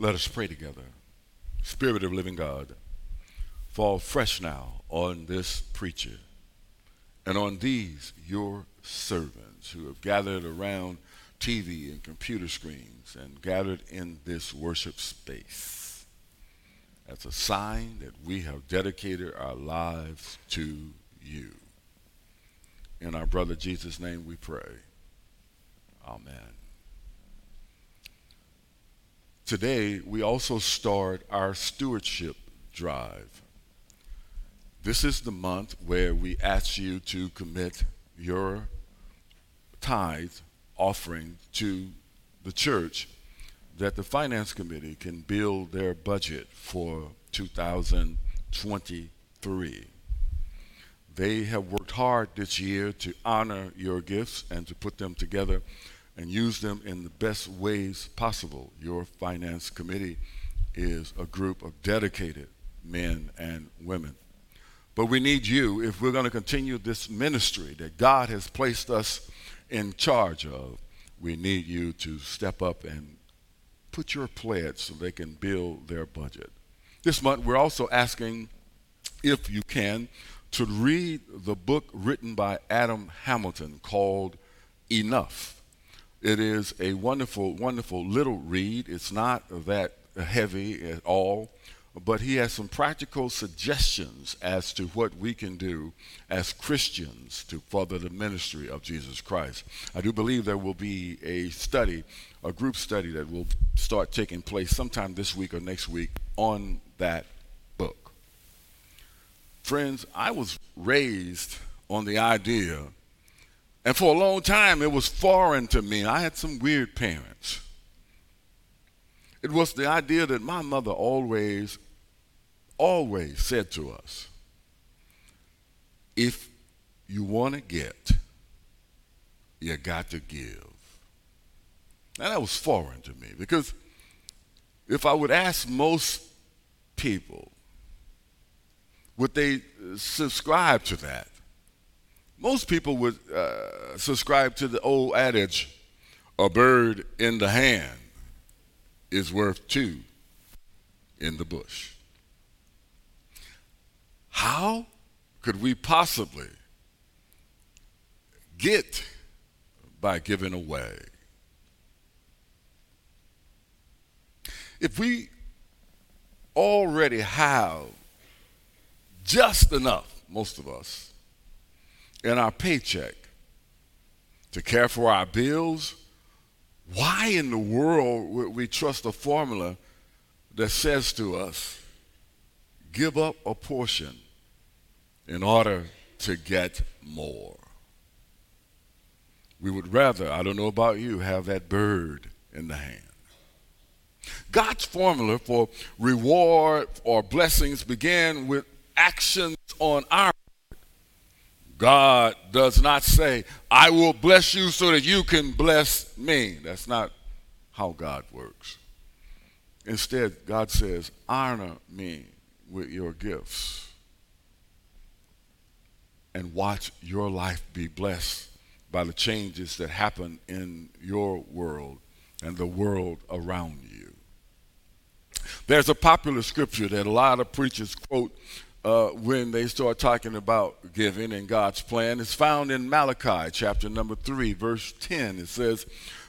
Let us pray together. Spirit of living God, fall fresh now on this preacher and on these your servants who have gathered around TV and computer screens and gathered in this worship space. That's a sign that we have dedicated our lives to you. In our brother Jesus' name we pray. Amen. Today, we also start our stewardship drive. This is the month where we ask you to commit your tithe offering to the church that the finance committee can build their budget for 2023. They have worked hard this year to honor your gifts and to put them together and use them in the best ways possible. Your finance committee is a group of dedicated men and women. But we need you if we're going to continue this ministry that God has placed us in charge of. We need you to step up and put your pledge so they can build their budget. This month, we're also asking, if you can, to read the book written by Adam Hamilton called Enough. It is a wonderful, wonderful little read. It's not that heavy at all, but he has some practical suggestions as to what we can do as Christians to further the ministry of Jesus Christ. I do believe there will be a study, a group study that will start taking place sometime this week or next week on that book. Friends, I was raised on the idea and for a long time, it was foreign to me. I had some weird parents. It was the idea that my mother always, always said to us if you want to get, you got to give. Now, that was foreign to me because if I would ask most people, would they uh, subscribe to that? Most people would uh, subscribe to the old adage a bird in the hand is worth two in the bush. How could we possibly get by giving away? If we already have just enough, most of us, in our paycheck to care for our bills, why in the world would we trust a formula that says to us, give up a portion in order to get more? We would rather, I don't know about you, have that bird in the hand. God's formula for reward or blessings began with actions on our God does not say, I will bless you so that you can bless me. That's not how God works. Instead, God says, honor me with your gifts and watch your life be blessed by the changes that happen in your world and the world around you. There's a popular scripture that a lot of preachers quote uh, when they start talking about giving and God's plan. It's found in Malachi chapter number 3, verse 10. It says,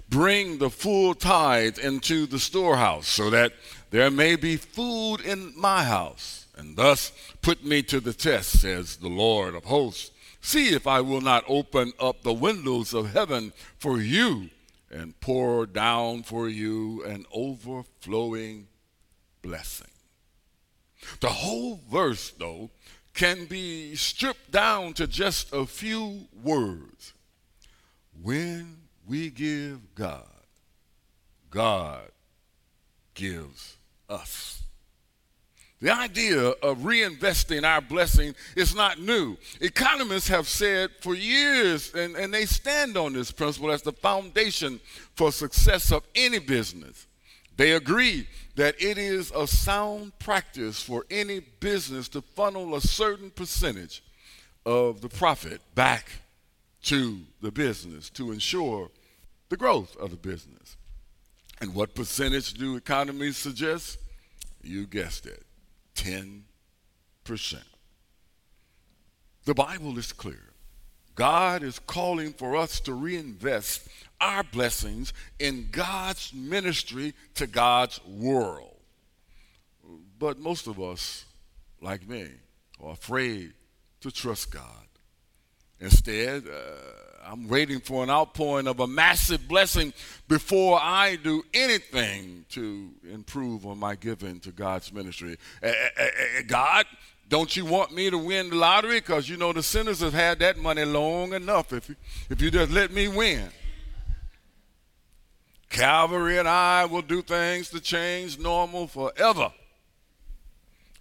Bring the full tithe into the storehouse, so that there may be food in my house, and thus put me to the test, says the Lord of hosts. See if I will not open up the windows of heaven for you and pour down for you an overflowing blessing. The whole verse, though, can be stripped down to just a few words. When we give God, God gives us. The idea of reinvesting our blessing is not new. Economists have said for years, and, and they stand on this principle as the foundation for success of any business. They agree that it is a sound practice for any business to funnel a certain percentage of the profit back to the business to ensure the growth of the business. And what percentage do economies suggest? You guessed it 10%. The Bible is clear. God is calling for us to reinvest our blessings in God's ministry to God's world. But most of us, like me, are afraid to trust God. Instead, uh, I'm waiting for an outpouring of a massive blessing before I do anything to improve on my giving to God's ministry. Uh, uh, God, don't you want me to win the lottery? Because you know the sinners have had that money long enough if you, if you just let me win. Calvary and I will do things to change normal forever.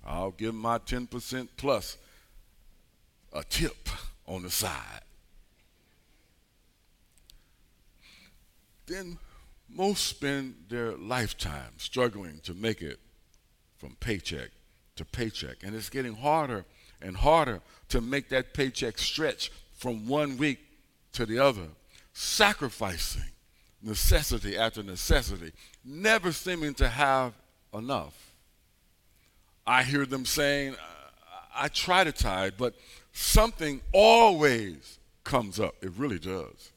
I'll give my 10% plus a tip on the side. Then most spend their lifetime struggling to make it from paycheck to paycheck. And it's getting harder and harder to make that paycheck stretch from one week to the other, sacrificing necessity after necessity, never seeming to have enough. I hear them saying, I try to tithe, but something always comes up. It really does.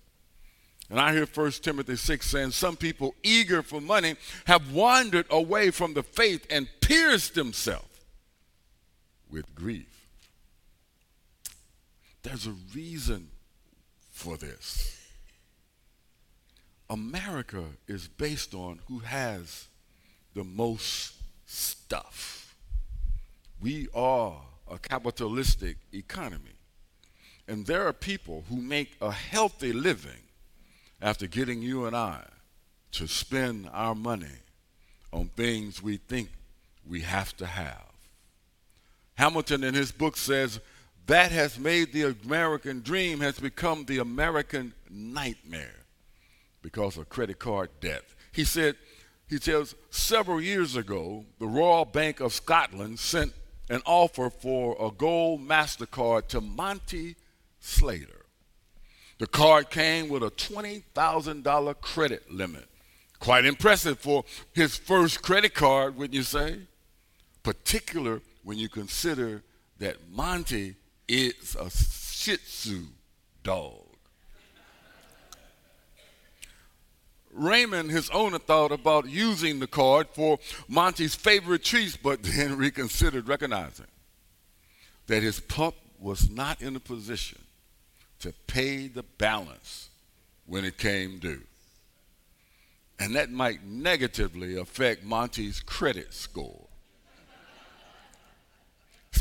And I hear 1 Timothy 6 saying, Some people eager for money have wandered away from the faith and pierced themselves with grief. There's a reason for this. America is based on who has the most stuff. We are a capitalistic economy. And there are people who make a healthy living after getting you and I to spend our money on things we think we have to have. Hamilton in his book says that has made the American dream has become the American nightmare because of credit card debt. He said, he tells several years ago, the Royal Bank of Scotland sent an offer for a gold MasterCard to Monty Slater. The card came with a $20,000 credit limit. Quite impressive for his first credit card, wouldn't you say? Particular when you consider that Monty is a Shih Tzu dog. Raymond, his owner, thought about using the card for Monty's favorite treats, but then reconsidered, recognizing that his pup was not in a position to pay the balance when it came due. And that might negatively affect Monty's credit score.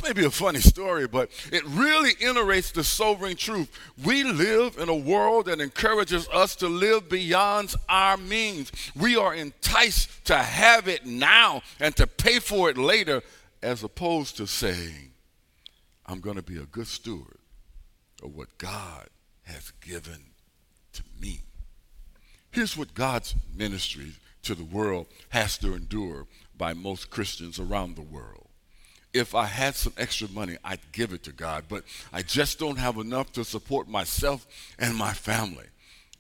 This may be a funny story, but it really iterates the sobering truth. We live in a world that encourages us to live beyond our means. We are enticed to have it now and to pay for it later, as opposed to saying, I'm going to be a good steward of what God has given to me. Here's what God's ministry to the world has to endure by most Christians around the world if I had some extra money, I'd give it to God, but I just don't have enough to support myself and my family.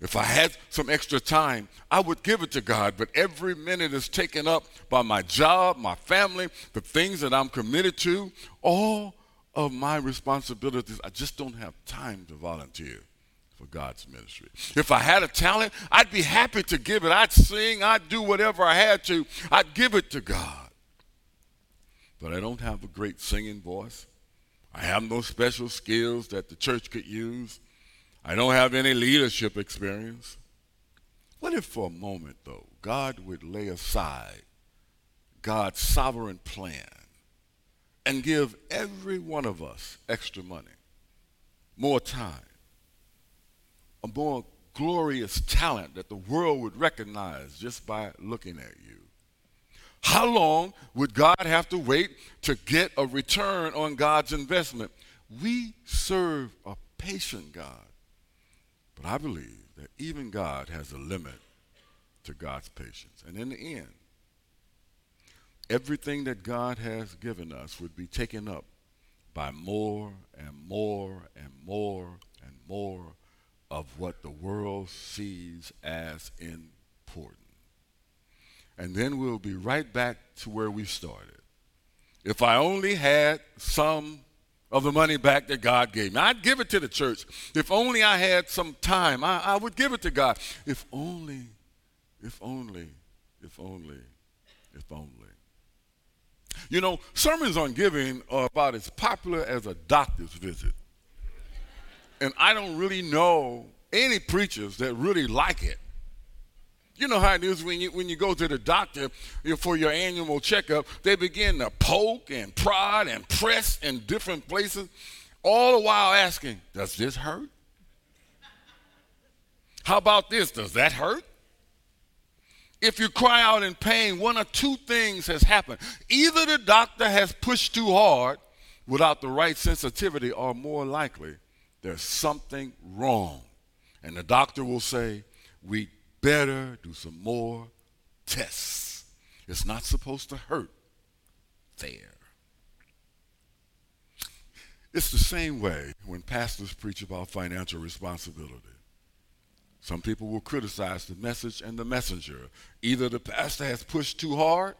If I had some extra time, I would give it to God, but every minute is taken up by my job, my family, the things that I'm committed to, all of my responsibilities. I just don't have time to volunteer for God's ministry. If I had a talent, I'd be happy to give it. I'd sing, I'd do whatever I had to, I'd give it to God but I don't have a great singing voice. I have no special skills that the church could use. I don't have any leadership experience. What if for a moment, though, God would lay aside God's sovereign plan and give every one of us extra money, more time, a more glorious talent that the world would recognize just by looking at you? How long would God have to wait to get a return on God's investment? We serve a patient God. But I believe that even God has a limit to God's patience. And in the end, everything that God has given us would be taken up by more and more and more and more of what the world sees as important. And then we'll be right back to where we started. If I only had some of the money back that God gave me, I'd give it to the church. If only I had some time, I, I would give it to God. If only, if only, if only, if only. You know, sermons on giving are about as popular as a doctor's visit. And I don't really know any preachers that really like it. You know how it is when you when you go to the doctor for your annual checkup, they begin to poke and prod and press in different places, all the while asking, Does this hurt? How about this? Does that hurt? If you cry out in pain, one of two things has happened. Either the doctor has pushed too hard without the right sensitivity, or more likely, there's something wrong. And the doctor will say, We better do some more tests. It's not supposed to hurt there. It's the same way when pastors preach about financial responsibility. Some people will criticize the message and the messenger. Either the pastor has pushed too hard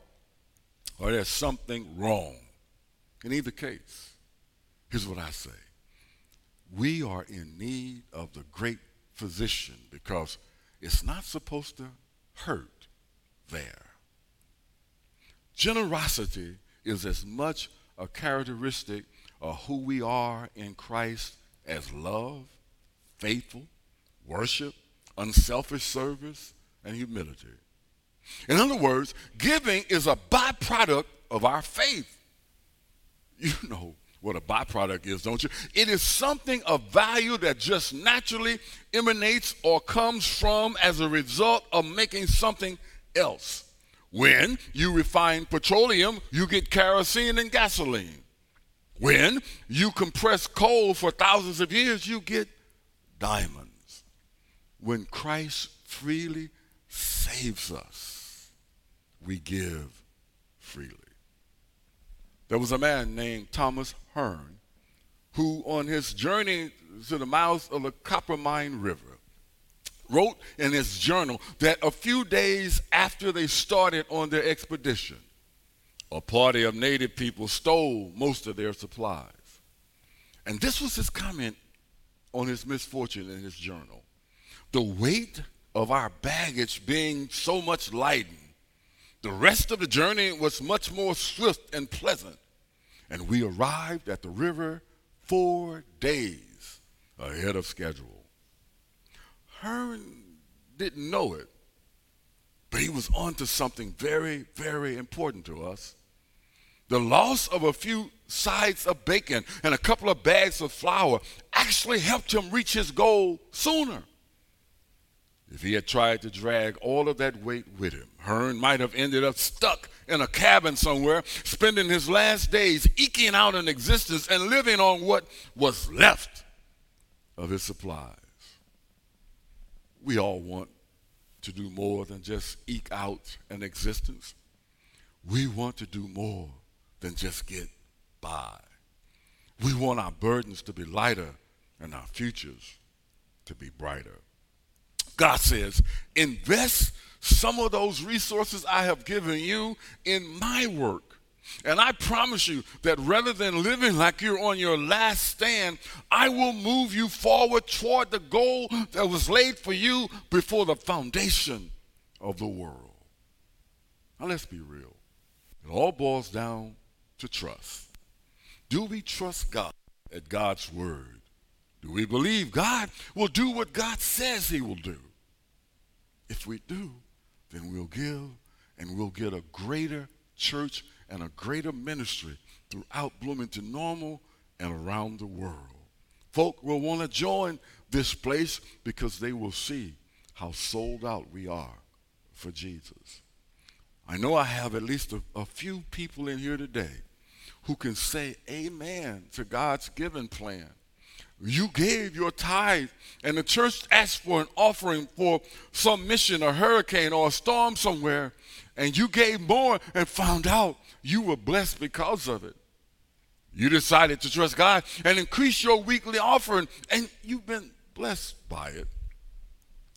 or there's something wrong. In either case, here's what I say we are in need of the great physician because it's not supposed to hurt there. Generosity is as much a characteristic of who we are in Christ as love, faithful, worship, unselfish service, and humility. In other words, giving is a byproduct of our faith. You know, what a byproduct is, don't you? It is something of value that just naturally emanates or comes from as a result of making something else. When you refine petroleum, you get kerosene and gasoline. When you compress coal for thousands of years, you get diamonds. When Christ freely saves us, we give freely. There was a man named Thomas Hearne who, on his journey to the mouth of the Coppermine River, wrote in his journal that a few days after they started on their expedition, a party of native people stole most of their supplies. And this was his comment on his misfortune in his journal. The weight of our baggage being so much lightened, the rest of the journey was much more swift and pleasant and we arrived at the river four days ahead of schedule. Hearne didn't know it, but he was on to something very, very important to us. The loss of a few sides of bacon and a couple of bags of flour actually helped him reach his goal sooner. If he had tried to drag all of that weight with him, Hearne might have ended up stuck in a cabin somewhere, spending his last days eking out an existence and living on what was left of his supplies. We all want to do more than just eke out an existence. We want to do more than just get by. We want our burdens to be lighter and our futures to be brighter. God says, invest some of those resources I have given you in my work. And I promise you that rather than living like you're on your last stand, I will move you forward toward the goal that was laid for you before the foundation of the world. Now, let's be real. It all boils down to trust. Do we trust God at God's word? Do we believe God will do what God says he will do? If we do, then we'll give and we'll get a greater church and a greater ministry throughout Bloomington Normal and around the world. Folk will want to join this place because they will see how sold out we are for Jesus. I know I have at least a, a few people in here today who can say amen to God's given plan you gave your tithe and the church asked for an offering for some mission, a hurricane, or a storm somewhere, and you gave more and found out you were blessed because of it. You decided to trust God and increase your weekly offering, and you've been blessed by it.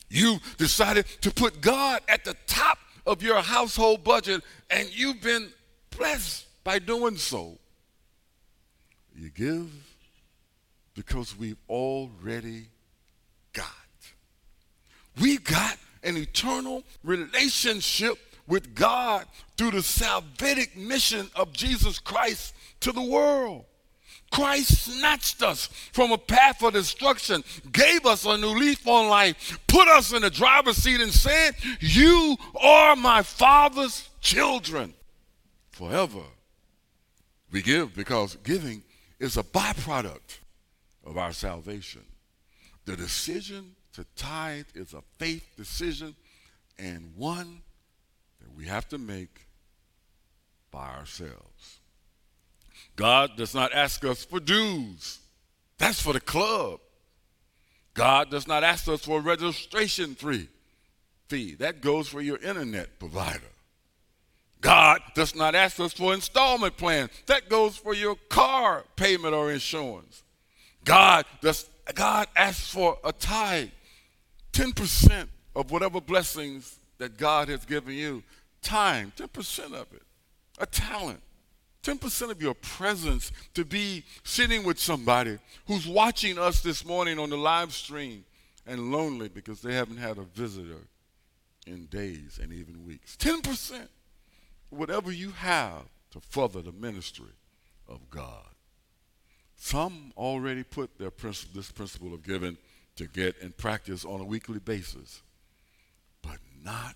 You decided to put God at the top of your household budget and you've been blessed by doing so. You give because we've already got. We got an eternal relationship with God through the salvific mission of Jesus Christ to the world. Christ snatched us from a path of destruction, gave us a new leaf on life, put us in the driver's seat, and said, You are my Father's children forever. We give because giving is a byproduct of our salvation. The decision to tithe is a faith decision and one that we have to make by ourselves. God does not ask us for dues. That's for the club. God does not ask us for a registration fee. Fee. That goes for your internet provider. God does not ask us for installment plan. That goes for your car payment or insurance. God does God asks for a tithe. 10% of whatever blessings that God has given you. Time, 10% of it. A talent. 10% of your presence to be sitting with somebody who's watching us this morning on the live stream and lonely because they haven't had a visitor in days and even weeks. 10%. Whatever you have to further the ministry of God. Some already put their this principle of giving to get in practice on a weekly basis, but not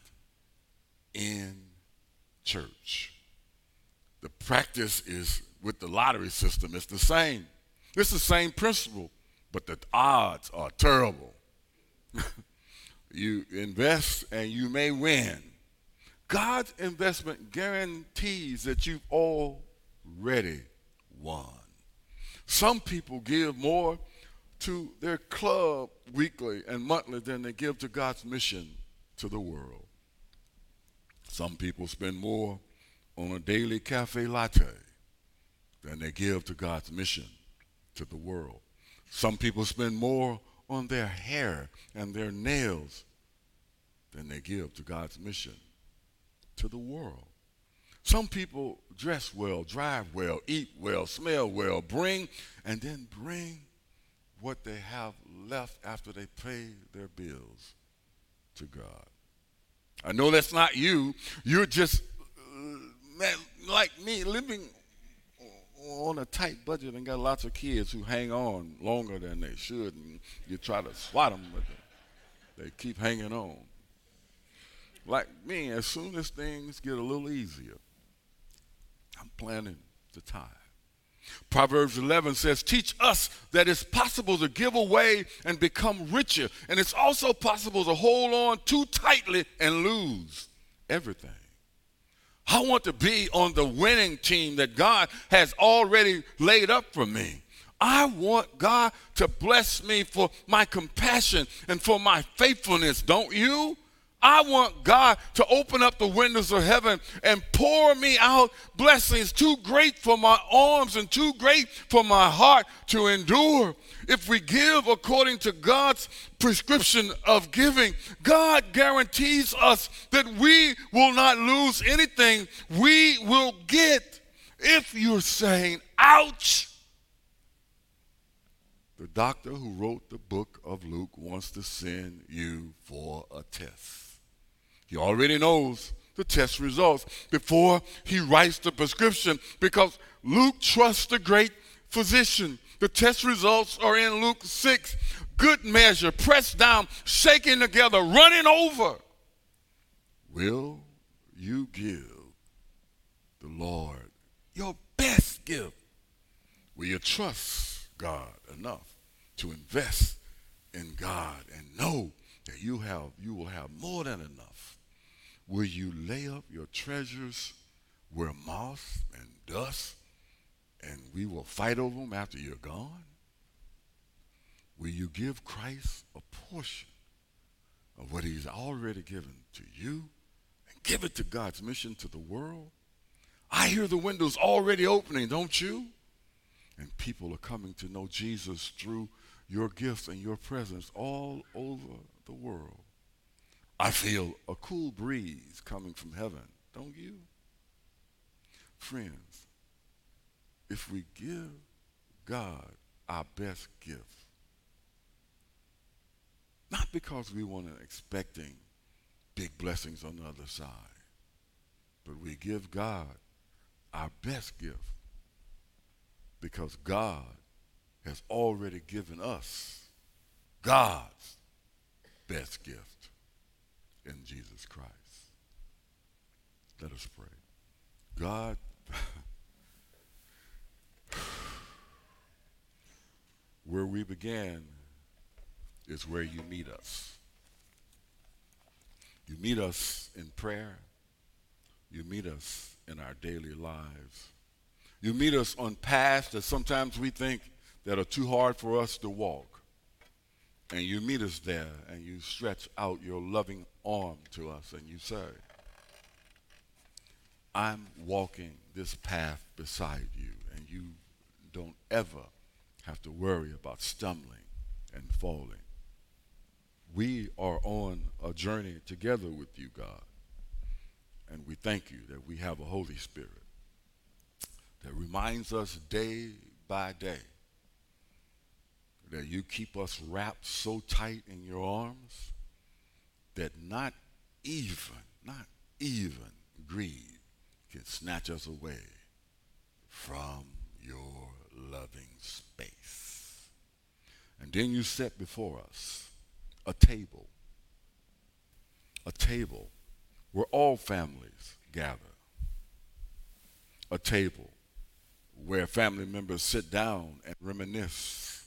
in church. The practice is with the lottery system, it's the same. It's the same principle, but the odds are terrible. you invest and you may win. God's investment guarantees that you've already won. Some people give more to their club weekly and monthly than they give to God's mission to the world. Some people spend more on a daily cafe latte than they give to God's mission to the world. Some people spend more on their hair and their nails than they give to God's mission to the world. Some people dress well, drive well, eat well, smell well, bring, and then bring what they have left after they pay their bills to God. I know that's not you. You're just, uh, like me, living on a tight budget and got lots of kids who hang on longer than they should, and you try to swat them, but they keep hanging on. Like me, as soon as things get a little easier, I'm planning to tithe. Proverbs 11 says, Teach us that it's possible to give away and become richer, and it's also possible to hold on too tightly and lose everything. I want to be on the winning team that God has already laid up for me. I want God to bless me for my compassion and for my faithfulness, don't you? I want God to open up the windows of heaven and pour me out blessings too great for my arms and too great for my heart to endure. If we give according to God's prescription of giving, God guarantees us that we will not lose anything. We will get. If you're saying, ouch, the doctor who wrote the book of Luke wants to send you for a test. He already knows the test results before he writes the prescription because Luke trusts the great physician. The test results are in Luke 6. Good measure, pressed down, shaking together, running over. Will you give the Lord your best gift? Will you trust God enough to invest in God and know that you have you will have more than enough Will you lay up your treasures where moth and dust and we will fight over them after you're gone? Will you give Christ a portion of what he's already given to you and give it to God's mission to the world? I hear the windows already opening, don't you? And people are coming to know Jesus through your gifts and your presence all over the world. I feel a cool breeze coming from heaven, don't you? Friends, if we give God our best gift, not because we want to expecting big blessings on the other side, but we give God our best gift because God has already given us God's best gift in Jesus Christ. Let us pray. God, where we began is where you meet us. You meet us in prayer. You meet us in our daily lives. You meet us on paths that sometimes we think that are too hard for us to walk. And you meet us there and you stretch out your loving arm to us and you say, I'm walking this path beside you and you don't ever have to worry about stumbling and falling. We are on a journey together with you, God. And we thank you that we have a Holy Spirit that reminds us day by day that you keep us wrapped so tight in your arms that not even, not even greed can snatch us away from your loving space. And then you set before us a table, a table where all families gather, a table where family members sit down and reminisce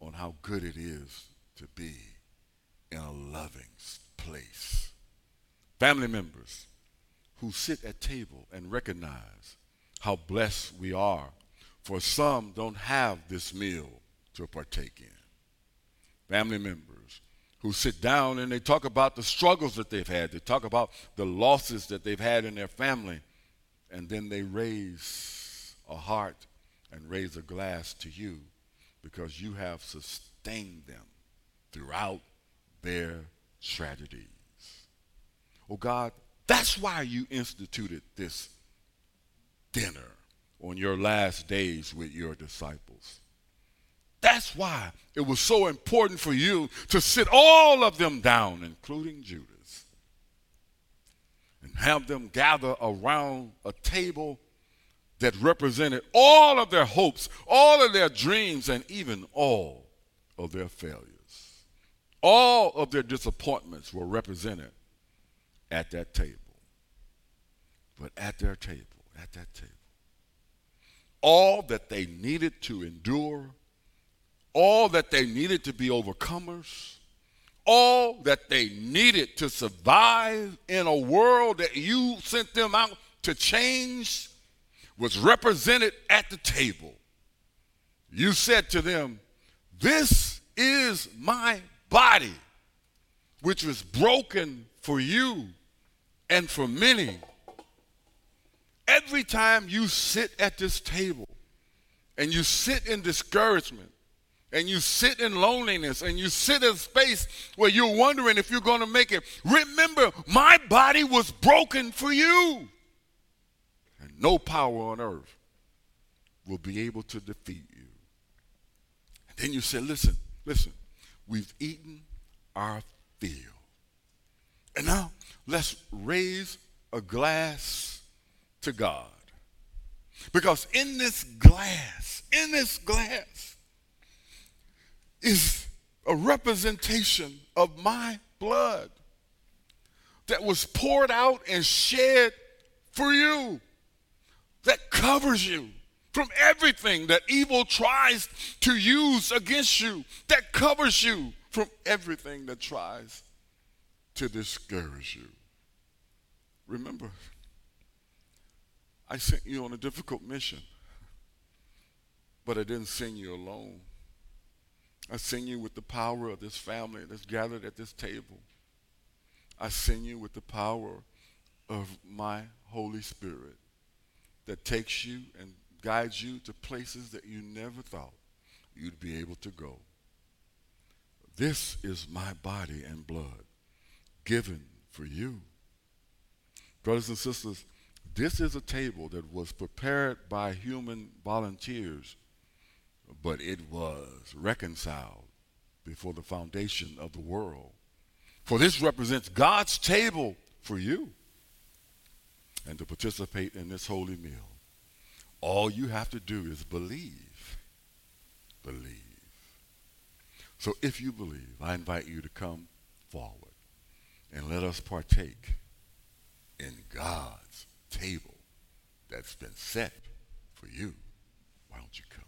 on how good it is to be in a loving place. Family members who sit at table and recognize how blessed we are, for some don't have this meal to partake in. Family members who sit down and they talk about the struggles that they've had, they talk about the losses that they've had in their family, and then they raise a heart and raise a glass to you because you have sustained them throughout their tragedies. Oh God, that's why you instituted this dinner on your last days with your disciples. That's why it was so important for you to sit all of them down, including Judas, and have them gather around a table that represented all of their hopes, all of their dreams, and even all of their failures. All of their disappointments were represented at that table. But at their table, at that table, all that they needed to endure, all that they needed to be overcomers, all that they needed to survive in a world that you sent them out to change was represented at the table. You said to them, This is my body, which was broken for you and for many. Every time you sit at this table and you sit in discouragement and you sit in loneliness and you sit in space where you're wondering if you're going to make it, remember, my body was broken for you. And no power on earth will be able to defeat you. And then you say, listen, listen, we've eaten our fill. And now let's raise a glass to God. Because in this glass, in this glass, is a representation of my blood that was poured out and shed for you, that covers you from everything that evil tries to use against you, that covers you from everything that tries to discourage you. Remember, I sent you on a difficult mission, but I didn't send you alone. I send you with the power of this family that's gathered at this table. I send you with the power of my Holy Spirit that takes you and guides you to places that you never thought you'd be able to go. This is my body and blood given for you. Brothers and sisters, this is a table that was prepared by human volunteers, but it was reconciled before the foundation of the world. For this represents God's table for you. And to participate in this holy meal, all you have to do is believe. Believe. So if you believe, I invite you to come forward and let us partake in God's table that's been set for you. Why don't you come?